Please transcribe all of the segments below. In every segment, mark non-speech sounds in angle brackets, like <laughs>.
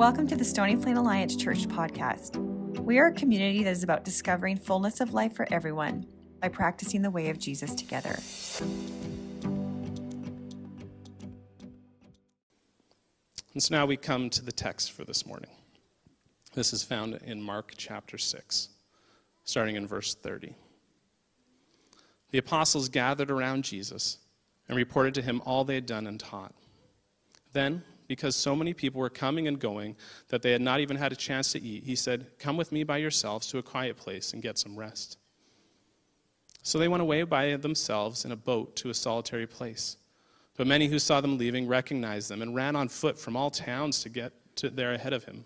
Welcome to the Stony Plain Alliance Church podcast. We are a community that is about discovering fullness of life for everyone by practicing the way of Jesus together. And so now we come to the text for this morning. This is found in Mark chapter 6, starting in verse 30. The apostles gathered around Jesus and reported to him all they had done and taught. Then, because so many people were coming and going that they had not even had a chance to eat, he said, Come with me by yourselves to a quiet place and get some rest. So they went away by themselves in a boat to a solitary place. But many who saw them leaving recognized them and ran on foot from all towns to get to there ahead of him.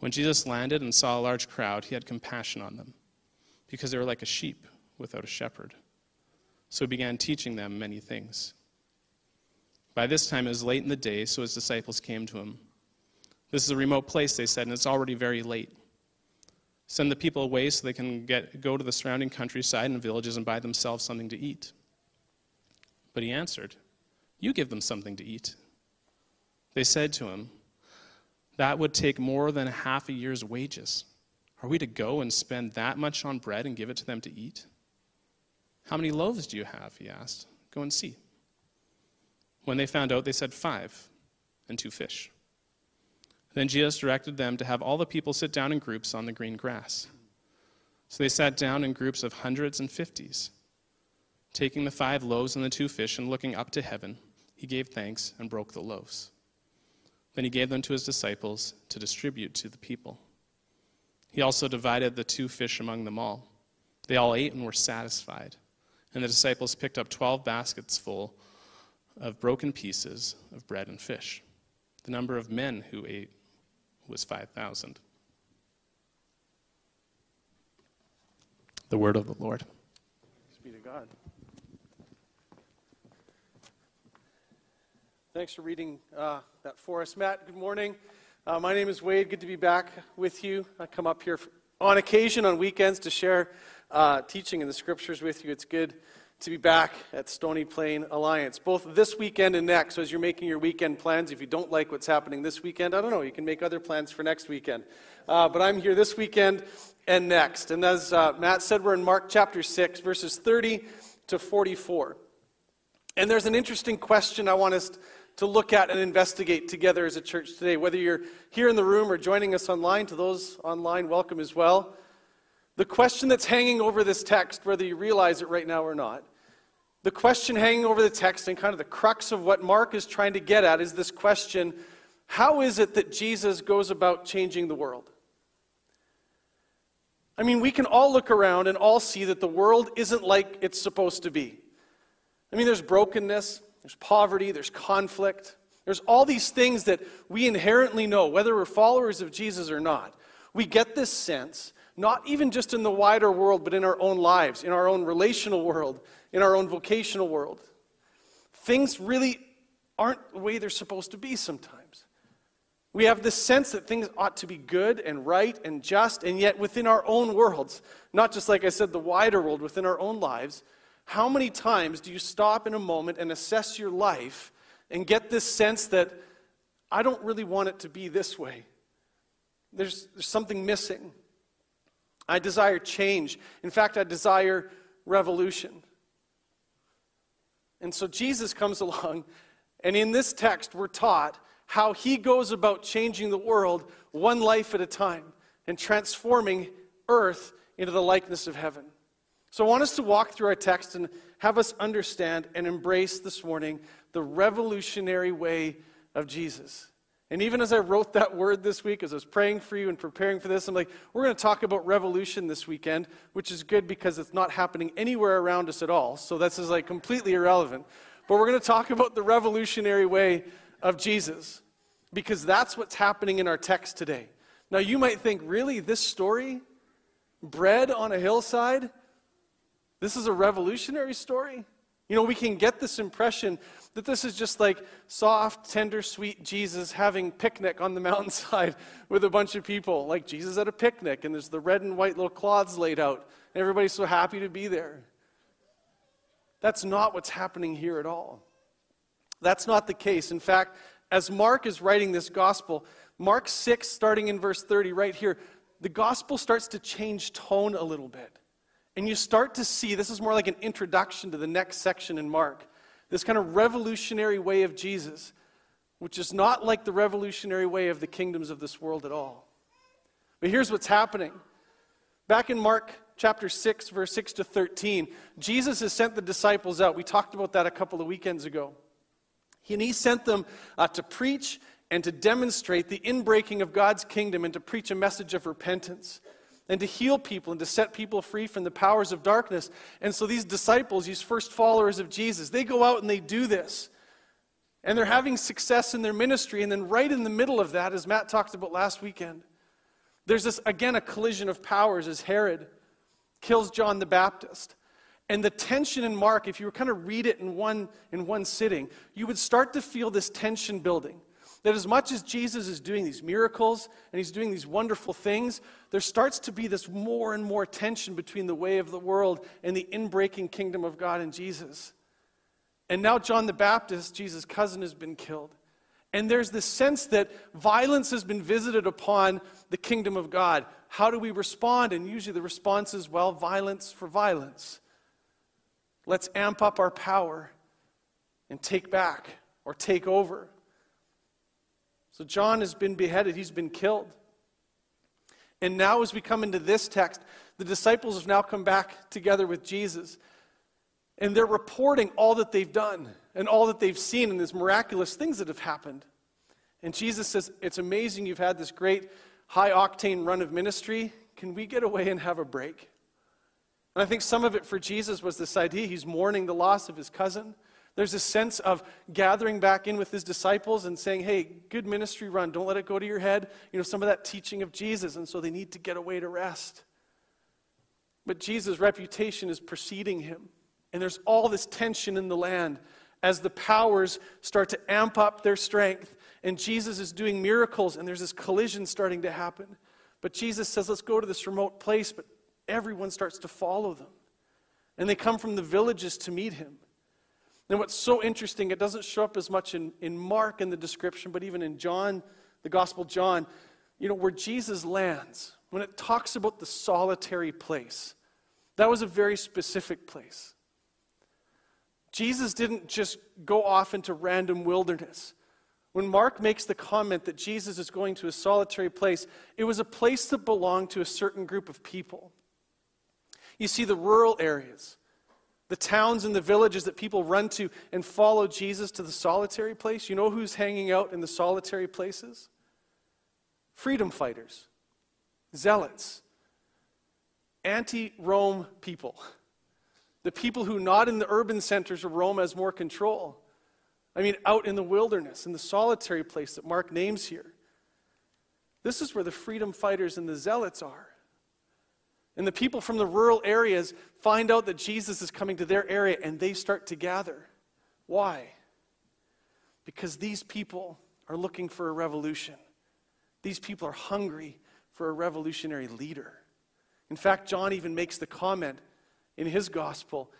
When Jesus landed and saw a large crowd, he had compassion on them, because they were like a sheep without a shepherd. So he began teaching them many things. By this time it was late in the day, so his disciples came to him. This is a remote place, they said, and it's already very late. Send the people away so they can get, go to the surrounding countryside and villages and buy themselves something to eat. But he answered, You give them something to eat. They said to him, That would take more than half a year's wages. Are we to go and spend that much on bread and give it to them to eat? How many loaves do you have? He asked. Go and see. When they found out, they said, Five, and two fish. Then Jesus directed them to have all the people sit down in groups on the green grass. So they sat down in groups of hundreds and fifties. Taking the five loaves and the two fish and looking up to heaven, he gave thanks and broke the loaves. Then he gave them to his disciples to distribute to the people. He also divided the two fish among them all. They all ate and were satisfied. And the disciples picked up twelve baskets full of broken pieces of bread and fish. The number of men who ate was 5,000. The word of the Lord. Thanks be to God. Thanks for reading uh, that for us, Matt. Good morning. Uh, my name is Wade. Good to be back with you. I come up here on occasion on weekends to share uh, teaching in the scriptures with you. It's good to be back at Stony Plain Alliance, both this weekend and next. So, as you're making your weekend plans, if you don't like what's happening this weekend, I don't know, you can make other plans for next weekend. Uh, but I'm here this weekend and next. And as uh, Matt said, we're in Mark chapter 6, verses 30 to 44. And there's an interesting question I want us to look at and investigate together as a church today. Whether you're here in the room or joining us online, to those online, welcome as well. The question that's hanging over this text, whether you realize it right now or not, the question hanging over the text and kind of the crux of what Mark is trying to get at is this question how is it that Jesus goes about changing the world? I mean, we can all look around and all see that the world isn't like it's supposed to be. I mean, there's brokenness, there's poverty, there's conflict, there's all these things that we inherently know, whether we're followers of Jesus or not. We get this sense, not even just in the wider world, but in our own lives, in our own relational world, in our own vocational world. Things really aren't the way they're supposed to be sometimes. We have this sense that things ought to be good and right and just, and yet within our own worlds, not just like I said, the wider world, within our own lives, how many times do you stop in a moment and assess your life and get this sense that I don't really want it to be this way? There's, there's something missing. I desire change. In fact, I desire revolution. And so Jesus comes along, and in this text, we're taught how he goes about changing the world one life at a time and transforming earth into the likeness of heaven. So I want us to walk through our text and have us understand and embrace this morning the revolutionary way of Jesus. And even as I wrote that word this week, as I was praying for you and preparing for this, I'm like, we're going to talk about revolution this weekend, which is good because it's not happening anywhere around us at all. So this is like completely irrelevant. But we're going to talk about the revolutionary way of Jesus because that's what's happening in our text today. Now, you might think, really, this story, bread on a hillside, this is a revolutionary story? You know, we can get this impression that this is just like soft, tender, sweet Jesus having picnic on the <laughs> mountainside with a bunch of people, like Jesus at a picnic, and there's the red and white little cloths laid out, and everybody's so happy to be there. That's not what's happening here at all. That's not the case. In fact, as Mark is writing this gospel, Mark 6, starting in verse 30, right here, the gospel starts to change tone a little bit. And you start to see this is more like an introduction to the next section in Mark this kind of revolutionary way of Jesus, which is not like the revolutionary way of the kingdoms of this world at all. But here's what's happening. Back in Mark chapter 6, verse 6 to 13, Jesus has sent the disciples out. We talked about that a couple of weekends ago. And he sent them uh, to preach and to demonstrate the inbreaking of God's kingdom and to preach a message of repentance and to heal people and to set people free from the powers of darkness. And so these disciples, these first followers of Jesus, they go out and they do this. And they're having success in their ministry. And then, right in the middle of that, as Matt talked about last weekend, there's this, again, a collision of powers as Herod kills John the Baptist. And the tension in Mark, if you were kind of read it in one, in one sitting, you would start to feel this tension building. That as much as Jesus is doing these miracles and he's doing these wonderful things, there starts to be this more and more tension between the way of the world and the inbreaking kingdom of God and Jesus. And now, John the Baptist, Jesus' cousin, has been killed. And there's this sense that violence has been visited upon the kingdom of God. How do we respond? And usually the response is, well, violence for violence. Let's amp up our power and take back or take over. So John has been beheaded, he's been killed. And now, as we come into this text, the disciples have now come back together with Jesus. And they're reporting all that they've done and all that they've seen and these miraculous things that have happened. And Jesus says, It's amazing you've had this great high octane run of ministry. Can we get away and have a break? And I think some of it for Jesus was this idea he's mourning the loss of his cousin. There's a sense of gathering back in with his disciples and saying, hey, good ministry run. Don't let it go to your head. You know, some of that teaching of Jesus. And so they need to get away to rest. But Jesus' reputation is preceding him. And there's all this tension in the land as the powers start to amp up their strength. And Jesus is doing miracles, and there's this collision starting to happen. But Jesus says, let's go to this remote place. But everyone starts to follow them. And they come from the villages to meet him. And what's so interesting, it doesn't show up as much in, in Mark in the description, but even in John, the Gospel John, you know, where Jesus lands, when it talks about the solitary place, that was a very specific place. Jesus didn't just go off into random wilderness. When Mark makes the comment that Jesus is going to a solitary place, it was a place that belonged to a certain group of people. You see, the rural areas, the towns and the villages that people run to and follow Jesus to the solitary place. You know who's hanging out in the solitary places? Freedom fighters, zealots, anti Rome people. The people who, not in the urban centers of Rome, has more control. I mean, out in the wilderness, in the solitary place that Mark names here. This is where the freedom fighters and the zealots are. And the people from the rural areas find out that Jesus is coming to their area and they start to gather. Why? Because these people are looking for a revolution. These people are hungry for a revolutionary leader. In fact, John even makes the comment in his gospel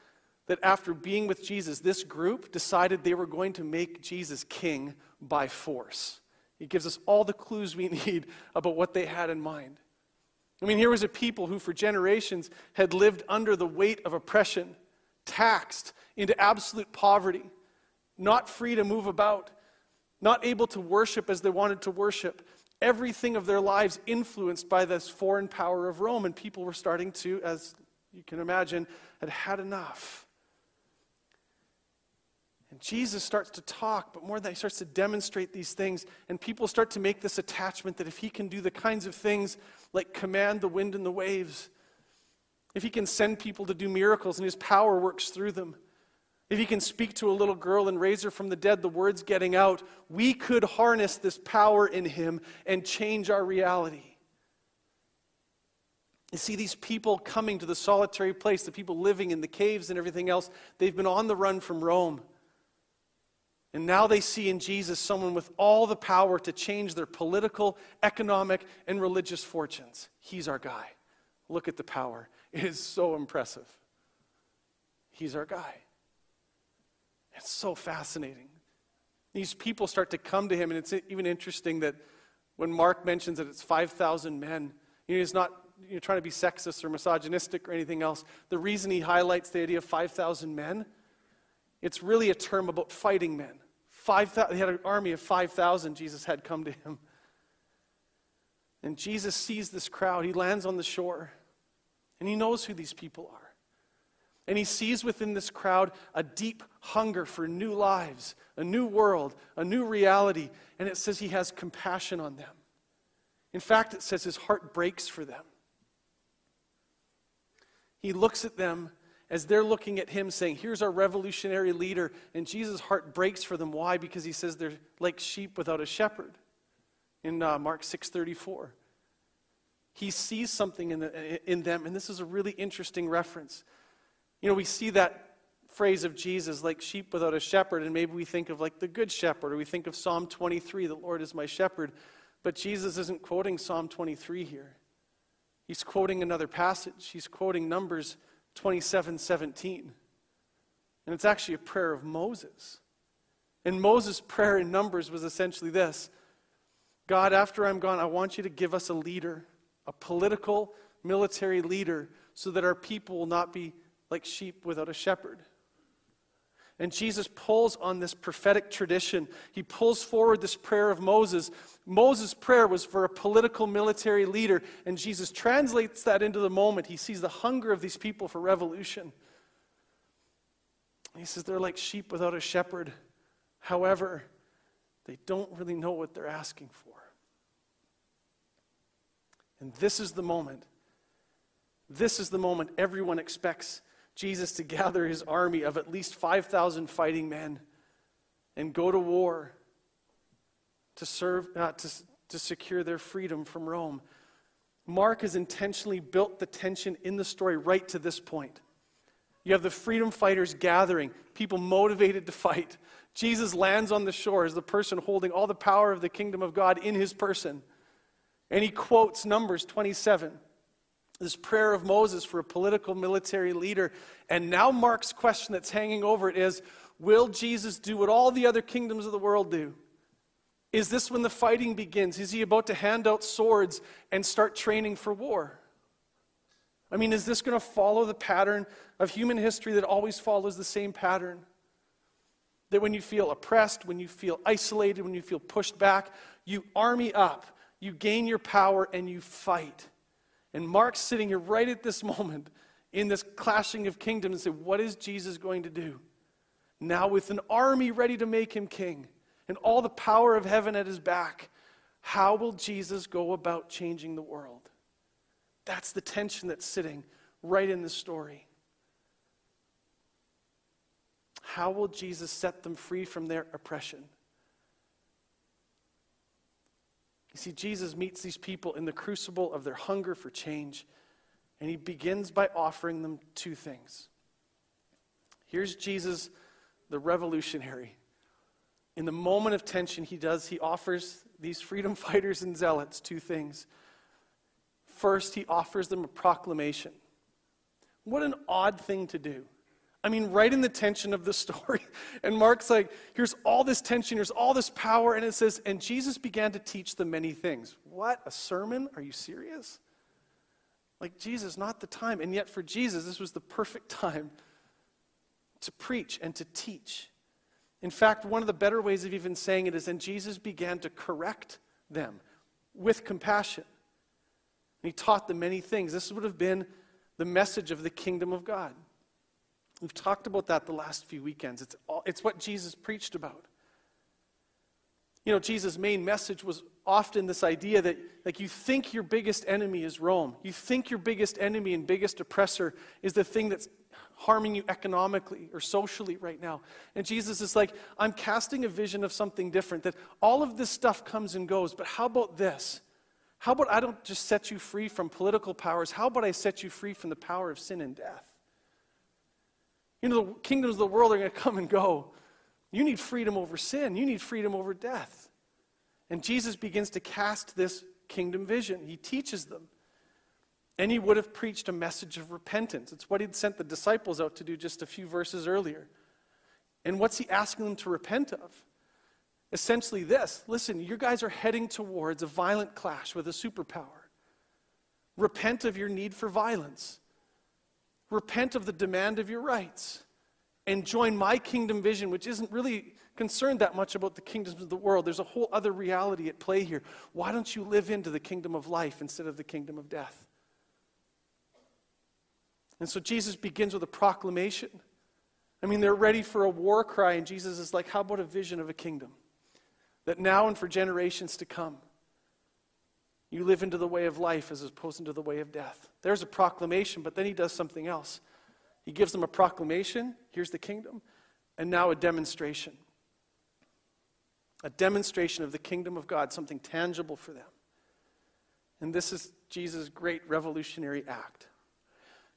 that after being with Jesus, this group decided they were going to make Jesus king by force. He gives us all the clues we <laughs> need about what they had in mind. I mean, here was a people who for generations had lived under the weight of oppression, taxed into absolute poverty, not free to move about, not able to worship as they wanted to worship. Everything of their lives influenced by this foreign power of Rome, and people were starting to, as you can imagine, had had enough. Jesus starts to talk, but more than that, he starts to demonstrate these things. And people start to make this attachment that if he can do the kinds of things like command the wind and the waves, if he can send people to do miracles and his power works through them, if he can speak to a little girl and raise her from the dead, the words getting out, we could harness this power in him and change our reality. You see, these people coming to the solitary place, the people living in the caves and everything else, they've been on the run from Rome. And now they see in Jesus someone with all the power to change their political, economic, and religious fortunes. He's our guy. Look at the power. It is so impressive. He's our guy. It's so fascinating. These people start to come to him, and it's even interesting that when Mark mentions that it's 5,000 men. You know, he's not you know, trying to be sexist or misogynistic or anything else. The reason he highlights the idea of 5,000 men, it's really a term about fighting men. 5, 000, he had an army of 5,000 Jesus had come to him. And Jesus sees this crowd. He lands on the shore, and he knows who these people are. And he sees within this crowd a deep hunger for new lives, a new world, a new reality. And it says he has compassion on them. In fact, it says his heart breaks for them. He looks at them as they're looking at him saying, Here's our revolutionary leader. And Jesus' heart breaks for them. Why? Because he says they're like sheep without a shepherd in uh, Mark 6:34. He sees something in, the, in them, and this is a really interesting reference. You know, we see that phrase of Jesus like sheep without a shepherd, and maybe we think of like the good shepherd, or we think of Psalm 23, the Lord is my shepherd. But Jesus isn't quoting Psalm 23 here. He's quoting another passage. He's quoting Numbers 27 17. And it's actually a prayer of Moses. And Moses' prayer in Numbers was essentially this God, after I'm gone, I want you to give us a leader, a political, military leader, so that our people will not be like sheep without a shepherd. And Jesus pulls on this prophetic tradition. He pulls forward this prayer of Moses. Moses' prayer was for a political military leader, and Jesus translates that into the moment. He sees the hunger of these people for revolution. He says they're like sheep without a shepherd. However, they don't really know what they're asking for. And this is the moment. This is the moment everyone expects Jesus to gather his army of at least 5,000 fighting men and go to war to serve, uh, to, to secure their freedom from Rome. Mark has intentionally built the tension in the story right to this point. You have the freedom fighters gathering, people motivated to fight. Jesus lands on the shore as the person holding all the power of the kingdom of God in his person. And he quotes Numbers 27 this prayer of Moses for a political military leader. And now Mark's question that's hanging over it is Will Jesus do what all the other kingdoms of the world do? Is this when the fighting begins? Is he about to hand out swords and start training for war? I mean, is this going to follow the pattern of human history that always follows the same pattern? That when you feel oppressed, when you feel isolated, when you feel pushed back, you army up, you gain your power, and you fight. And Mark's sitting here right at this moment in this clashing of kingdoms and say, What is Jesus going to do? Now, with an army ready to make him king and all the power of heaven at his back, how will Jesus go about changing the world? That's the tension that's sitting right in the story. How will Jesus set them free from their oppression? You see, Jesus meets these people in the crucible of their hunger for change, and he begins by offering them two things. Here's Jesus, the revolutionary. In the moment of tension, he does, he offers these freedom <laughs> fighters and zealots two things. First, he offers them a proclamation. What an odd thing to do. I mean, right in the tension of the <laughs> story. And Mark's like, here's all this tension, here's all this power. And it says, and Jesus began to teach them many things. What? A sermon? Are you serious? Like, Jesus, not the time. And yet, for Jesus, this was the perfect <laughs> time to preach and to teach. In fact, one of the better ways of even saying it is, and Jesus began to correct them with compassion. And he taught them many things. This would have been the message of the kingdom of God. We've talked about that the last few weekends. It's, all, it's what Jesus preached about. You know, Jesus' main message was often this idea that, like, you think your biggest enemy is Rome. You think your biggest enemy and biggest oppressor is the thing that's harming you economically or socially right now. And Jesus is like, I'm casting a vision of something different, that all of this stuff comes and goes, but how about this? How about I don't just set you free from political powers? How about I set you free from the power of sin and death? You know, the kingdoms of the world are going to come and go. You need freedom over sin, you need freedom over death. And Jesus begins to cast this kingdom vision. He teaches them. And he would have preached a message of repentance. It's what he'd sent the disciples out to do just a few verses earlier. And what's he asking them to repent of? essentially this listen, you guys are heading towards a violent clash with a superpower. Repent of your need for violence. Repent of the demand of your rights. And join my kingdom vision, which isn't really concerned that much about the kingdoms of the world. There's a whole other reality at play here. Why don't you live into the kingdom of life instead of the kingdom of death? And so Jesus begins with a proclamation. I mean, they're ready for a war cry, and Jesus is like, How about a vision of a kingdom? That now and for generations to come, you live into the way of life as opposed to the way of death. There's a proclamation, but then he does something else. He gives them a proclamation here's the kingdom, and now a demonstration. A demonstration of the kingdom of God, something tangible for them. And this is Jesus' great revolutionary act.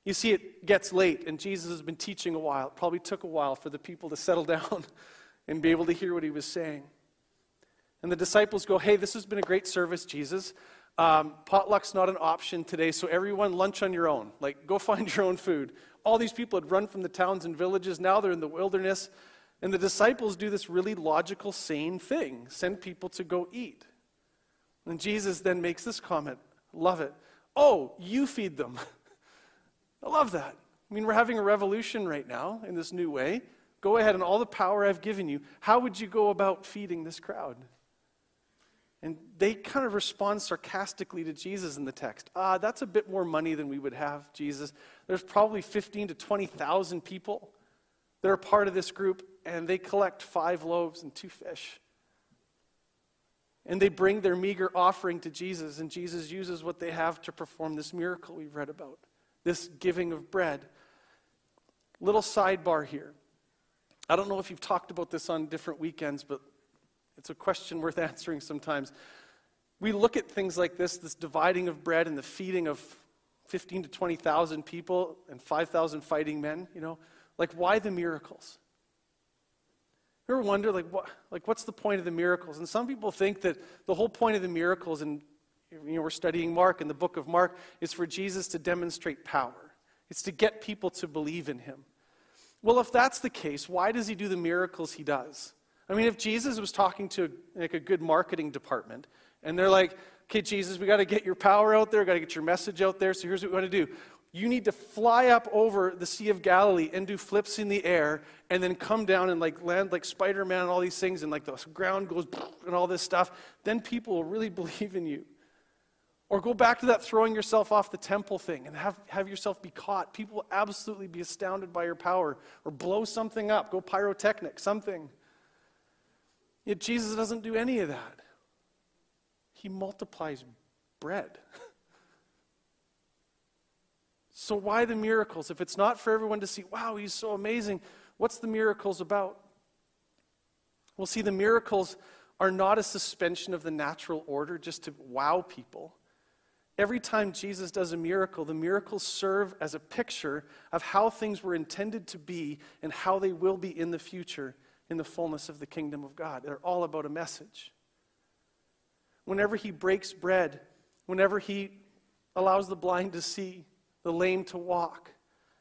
You see, it gets late, and Jesus has been teaching a while. It probably took a while for the people to settle <laughs> down and be able to hear what he was saying. And the disciples go, Hey, this has been a great service, Jesus. Um, potluck's not an option today, so everyone lunch on your own. Like, go <laughs> find your own food. All these people had run from the towns and villages. Now they're in the wilderness. And the disciples do this really logical, sane thing send people to go eat. And Jesus then makes this comment love it. Oh, you feed them. <laughs> I love that. I mean, we're having a revolution right now in this new way. Go ahead, and all the power I've given you, how would you go about feeding this crowd? And they kind of respond sarcastically to Jesus in the text. Ah, that's a bit more money than we would have, Jesus. There's probably 15 to 20,000 people that are part of this group, and they collect five loaves and two fish. And they bring their meager offering to Jesus, and Jesus uses what they have to perform this miracle we've read about this giving of bread. Little sidebar here. I don't know if you've talked about this on different weekends, but it's a question worth <laughs> answering sometimes. We look at things like this this dividing of bread and the feeding of 15 to 20,000 people and 5,000 fighting men, you know, like why the miracles? You ever wonder, like, what, like, what's the point of the miracles? And some people think that the whole point of the miracles, and you know, we're studying Mark, and the book of Mark is for Jesus to demonstrate power. It's to get people to believe in him. Well, if that's the case, why does he do the miracles he does? I mean, if Jesus was talking to like a good marketing department, and they're like, "Okay, Jesus, we got to get your power out there, got to get your message out there. So here's what we want to do: you need to fly up over the Sea of Galilee and do flips in the air, and then come down and like land like Spider-Man and all these things, and like the ground goes <laughs> and all this stuff. Then people will really <laughs> believe in you." Or go back to that throwing yourself off the temple thing and have, have yourself be caught. People will absolutely be astounded by your power. Or blow something up, go pyrotechnic, something. Yet Jesus doesn't do any of that. He multiplies bread. <laughs> so, why the miracles? If it's not for everyone to see, wow, he's so amazing, what's the miracles about? Well, see, the miracles are not a suspension of the natural order just to wow people. Every time Jesus does a miracle, the miracles serve as a picture of how things were intended to be and how they will be in the future in the fullness of the kingdom of God. They're all about a message. Whenever he breaks bread, whenever he allows the blind to see, the lame to walk,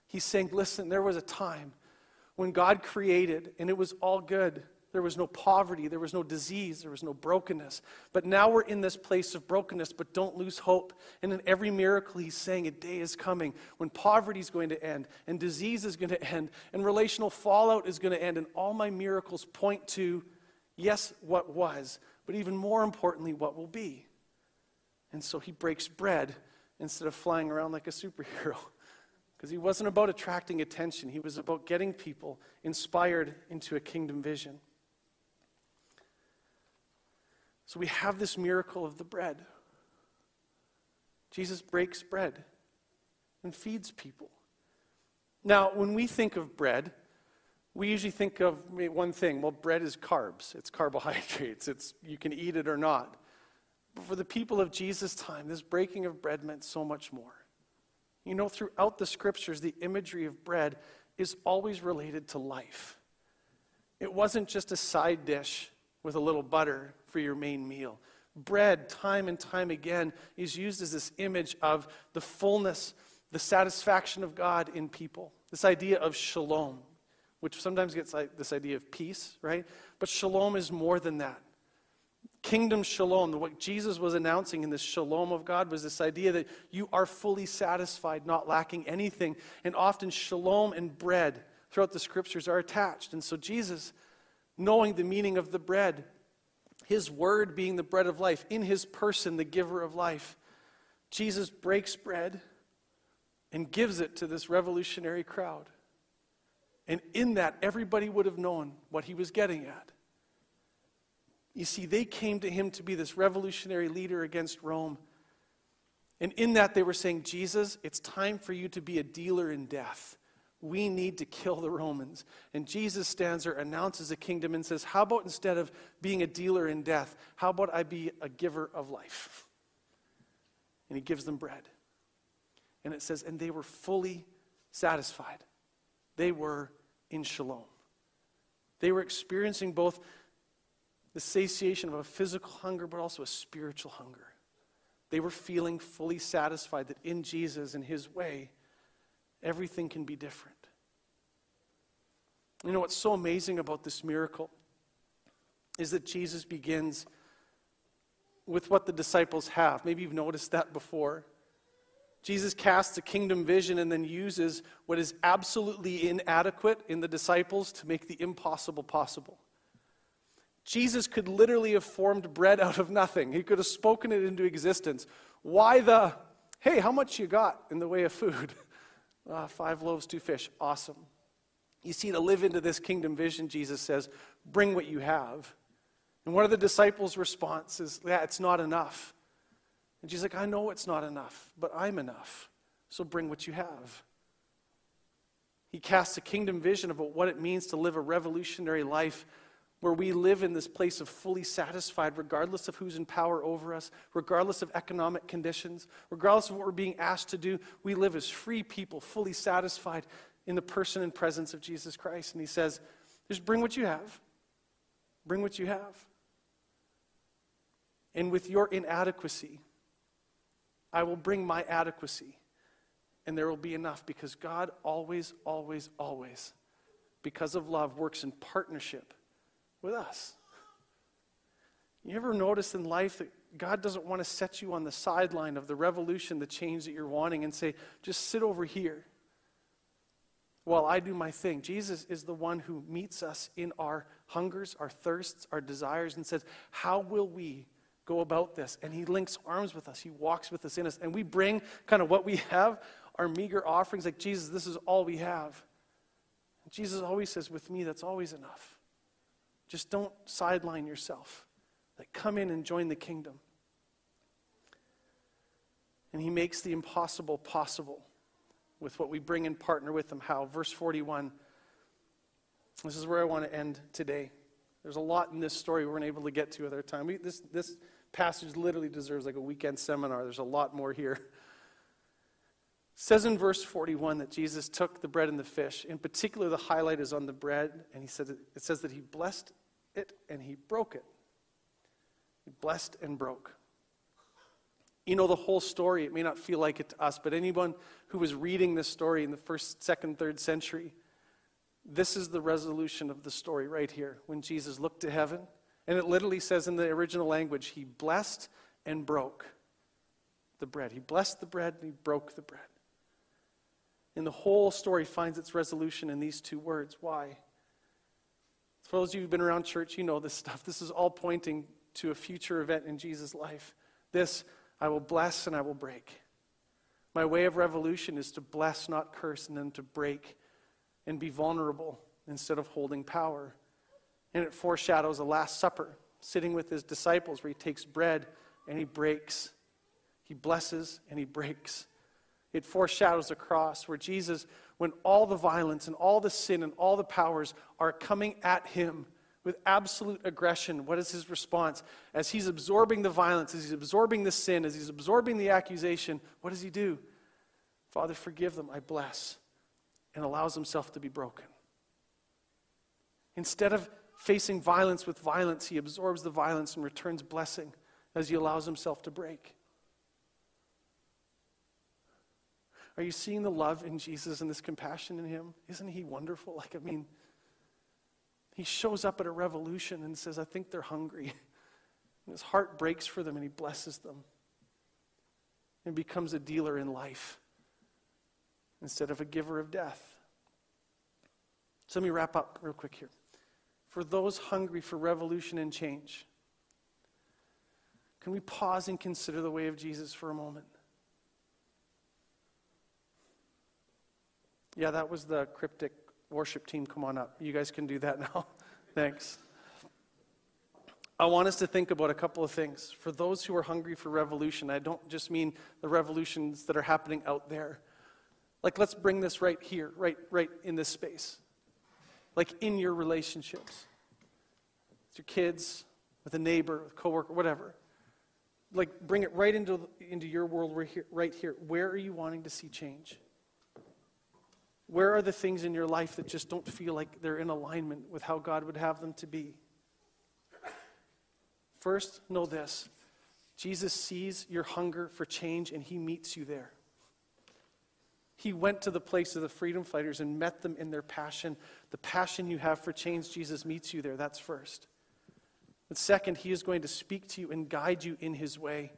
he's saying, Listen, there was a time when God created and it was all good. There was no poverty. There was no disease. There was no brokenness. But now we're in this place of brokenness, but don't lose hope. And in every miracle, he's saying a day is coming when poverty is going to end, and disease is going to end, and relational fallout is going to end. And all my miracles point to, yes, what was, but even more importantly, what will be. And so he breaks bread instead of flying around like a superhero. <laughs> Because he wasn't about attracting attention, he was about getting people inspired into a kingdom vision. So we have this miracle of the bread. Jesus breaks bread and feeds people. Now, when we think of bread, we usually think of one thing. Well, bread is carbs. It's carbohydrates. It's you can eat it or not. But for the people of Jesus' time, this breaking of bread meant so much more. You know, throughout the scriptures, the imagery of bread is always related to life. It wasn't just a side dish with a little butter for your main meal. Bread, time and time again, is used as this image of the fullness, the satisfaction of God in people. This idea of shalom. which sometimes gets like this idea of peace, right? But shalom is more than that. Kingdom shalom, what Jesus was announcing in this shalom of God was this idea that you are fully satisfied, not lacking anything. And often shalom and bread throughout the scriptures are attached. And so Jesus, knowing the meaning of the bread, his word being the bread of life, in his person, the giver of life, Jesus breaks bread and gives it to this revolutionary crowd. And in that, everybody would have known what he was getting at. You see, they came to him to be this revolutionary leader against Rome. And in that, they were saying, Jesus, it's time for you to be a dealer in death. We need to kill the Romans. And Jesus stands there, announces a kingdom, and says, How about instead of being a dealer in death, how about I be a giver of life? And he gives them bread. And it says, And they were fully satisfied. They were in shalom. They were experiencing both the satiation of a physical hunger, but also a spiritual hunger. They were feeling fully satisfied that in Jesus and His way, everything can be different. You know what's so amazing about this miracle is that Jesus begins with what the disciples have. Maybe you've noticed that before. Jesus casts a kingdom vision and then uses what is absolutely inadequate in the disciples to make the impossible possible. Jesus could literally have formed bread out of nothing. He could have spoken it into existence. Why the, hey, how much you got in the way of food? <laughs> Uh, five loaves, two fish. Awesome. You see, to live into this kingdom vision, Jesus says, bring what you have. And one of the disciples' responses, is, yeah, it's not enough. And she's like, I know it's not enough, but I'm enough. So bring what you have. He casts a kingdom vision about what it means to live a revolutionary life where we live in this place of fully satisfied, regardless of who's in power over us, regardless of economic conditions, regardless of what we're being asked to do. We live as free people, fully satisfied in the person and presence of Jesus Christ. And he says, just bring what you have. Bring what you have. And with your inadequacy, I will bring my adequacy, and there will be enough because God always, always, always, because of love, works in partnership with us. You ever notice in life that God doesn't want to set you on the sideline of the revolution, the change that you're wanting, and say, just sit over here while I do my thing? Jesus is the one who meets us in our hungers, our thirsts, our desires, and says, How will we go about this. And he links arms with us, he walks with us in us. And we bring kind of what we have, our meager offerings, like, Jesus, this is all we have. And Jesus always says, With me, that's always enough. Just don't sideline yourself. Like, come in and join the kingdom. And he makes the impossible possible with what we bring and partner with him. How? Verse 41. This is where I want to end today. There's a lot in this story we weren't able to get to at our time. We, this, this passage literally deserves like a weekend seminar. There's a lot more here. It says in verse 41 that Jesus took the bread and the fish. In particular, the highlight is on the bread, and he said it says that he blessed it and he broke it. He blessed and broke. You know the whole story. It may not feel like it to us, but anyone who was reading this story in the first, second, third century this is the resolution of the story right here. When Jesus looked to heaven, and it literally says in the original language, he blessed and broke the bread. He blessed the bread and he broke the bread. And the whole story finds its resolution in these two words. Why? For those of you who've been around church, you know this stuff. This is all pointing to a future event in Jesus' life. This, I will bless and I will break. My way of revolution is to bless, not curse, and then to break and be vulnerable instead of holding power. And it foreshadows a Last Supper, sitting with his disciples, where he takes bread and he breaks. He blesses and he breaks. It foreshadows a cross where Jesus, when all the violence and all the sin and all the powers are coming at him with absolute aggression, what is his response? As he's absorbing the violence, as he's absorbing the sin, as he's absorbing the accusation, what does he do? Father, forgive them, I bless and allows himself to be broken. Instead of facing violence with violence, he absorbs the violence and returns blessing as he allows himself to break. Are you seeing the love in Jesus and this compassion in him? Isn't he wonderful? <laughs> Like, I mean, He shows up at a revolution and says, I think they're hungry. <laughs> And his heart breaks for them and he blesses them and becomes a dealer in life instead of a giver of death. So let me wrap up real quick here. For those hungry for revolution and change, can we pause and consider the way of Jesus for a moment? Yeah, that was the cryptic worship team. Come on up. You guys can do that <laughs> now. Thanks. I want us to think about a couple of things. For those who are hungry for revolution, I don't just mean the revolutions that are happening out there. Like, let's bring this right here, right, right in this space. Like in your relationships. With your kids, with a neighbor, with a coworker, whatever. Like, bring it right into, into your world right here, right here. Where are you wanting to see change? Where are the things in your life that just don't feel like they're in alignment with how God would have them to be? First, know this Jesus sees your hunger for change and he meets you there. He went to the place of the freedom fighters and met them in their passion. The passion you have for change, Jesus meets you there. That's first. But second, he is going to speak to you and guide you in his way.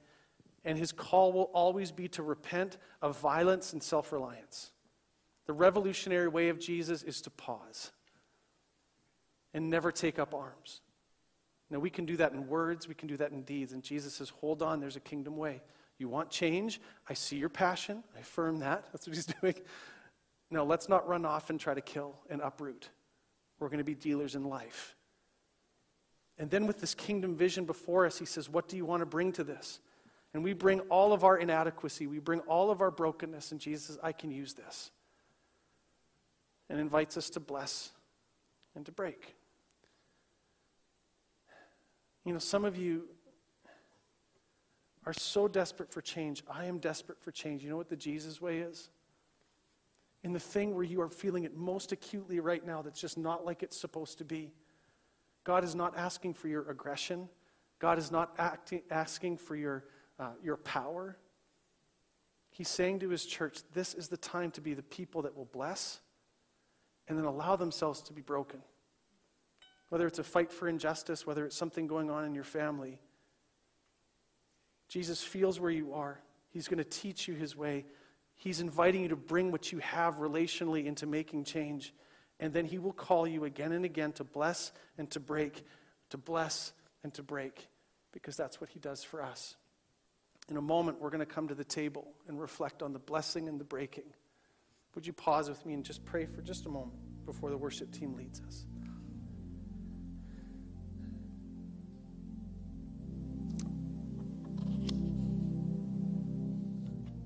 And his call will always be to repent of violence and self reliance. The revolutionary way of Jesus is to pause and never take up arms. Now, we can do that in words, we can do that in deeds. And Jesus says, Hold on, there's a kingdom way. You want change? I see your passion. I affirm that. <laughs> That's what he's doing. No, let's not run off and try to kill and uproot. We're going to be dealers in life. And then, with this kingdom vision before us, he says, What do you want to bring to this? And we bring all of our inadequacy, we bring all of our brokenness, and Jesus says, I can use this. And invites us to bless and to break. You know, some of you are so desperate for change. I am desperate for change. You know what the Jesus way is? In the thing where you are feeling it most acutely right now that's just not like it's supposed to be. God is not asking for your aggression. God is not acting, asking for your, uh, your power. He's saying to his church, this is the time to be the people that will bless and then allow themselves to be broken. Whether it's a fight for injustice, whether it's something going on in your family, Jesus feels where you are. He's going to teach you his way. He's inviting you to bring what you have relationally into making change. And then he will call you again and again to bless and to break, to bless and to break, because that's what he does for us. In a moment, we're going to come to the table and reflect on the blessing and the breaking. Would you pause with me and just pray for just a moment before the worship team leads us?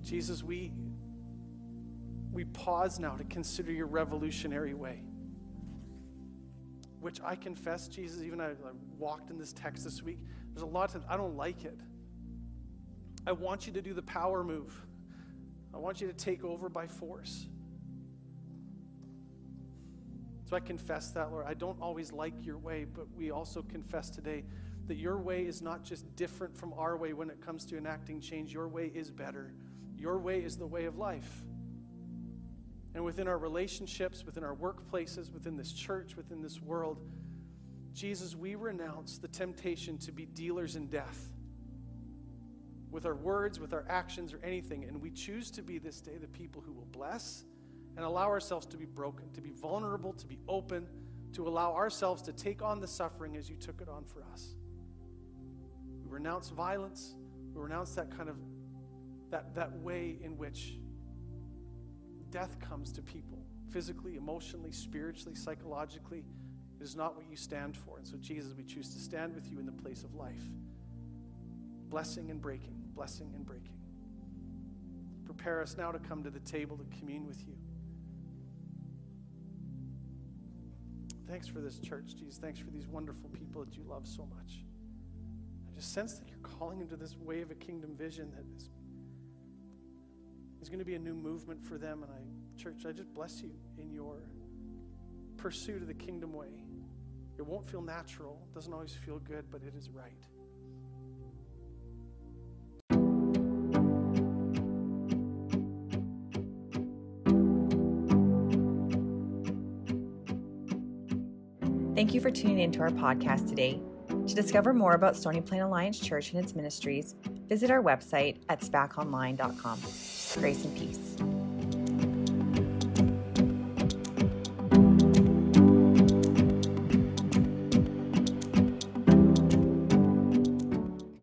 Jesus, we, we pause now to consider your revolutionary way, which I confess, Jesus, even I, I walked in this text this week, there's a lot of, I don't like it. I want you to do the power move. I want you to take over by force. So I confess that, Lord. I don't always like your way, but we also confess today that your way is not just different from our way when it comes to enacting change. Your way is better. Your way is the way of life. And within our relationships, within our workplaces, within this church, within this world, Jesus, we renounce the temptation to be dealers in death with our words, with our actions, or anything. And we choose to be this day the people who will bless and allow ourselves to be broken, to be vulnerable, to be open, to allow ourselves to take on the suffering as you took it on for us. We renounce violence. We renounce that kind of that, that way in which death comes to people physically, emotionally, spiritually, psychologically. It is not what you stand for. And so, Jesus, we choose to stand with you in the place of life. Blessing and breaking, blessing and breaking. Prepare us now to come to the table to commune with you. Thanks for this church, Jesus. Thanks for these wonderful people that you love so much. I just sense that you're calling into this way of a kingdom vision that is there's going to be a new movement for them. And I, church, I just bless you in your pursuit of the kingdom way. It won't feel natural, it doesn't always feel good, but it is right. Thank you for tuning into our podcast today. To discover more about Stony Plain Alliance Church and its ministries, visit our website at spaconline.com. Grace and peace.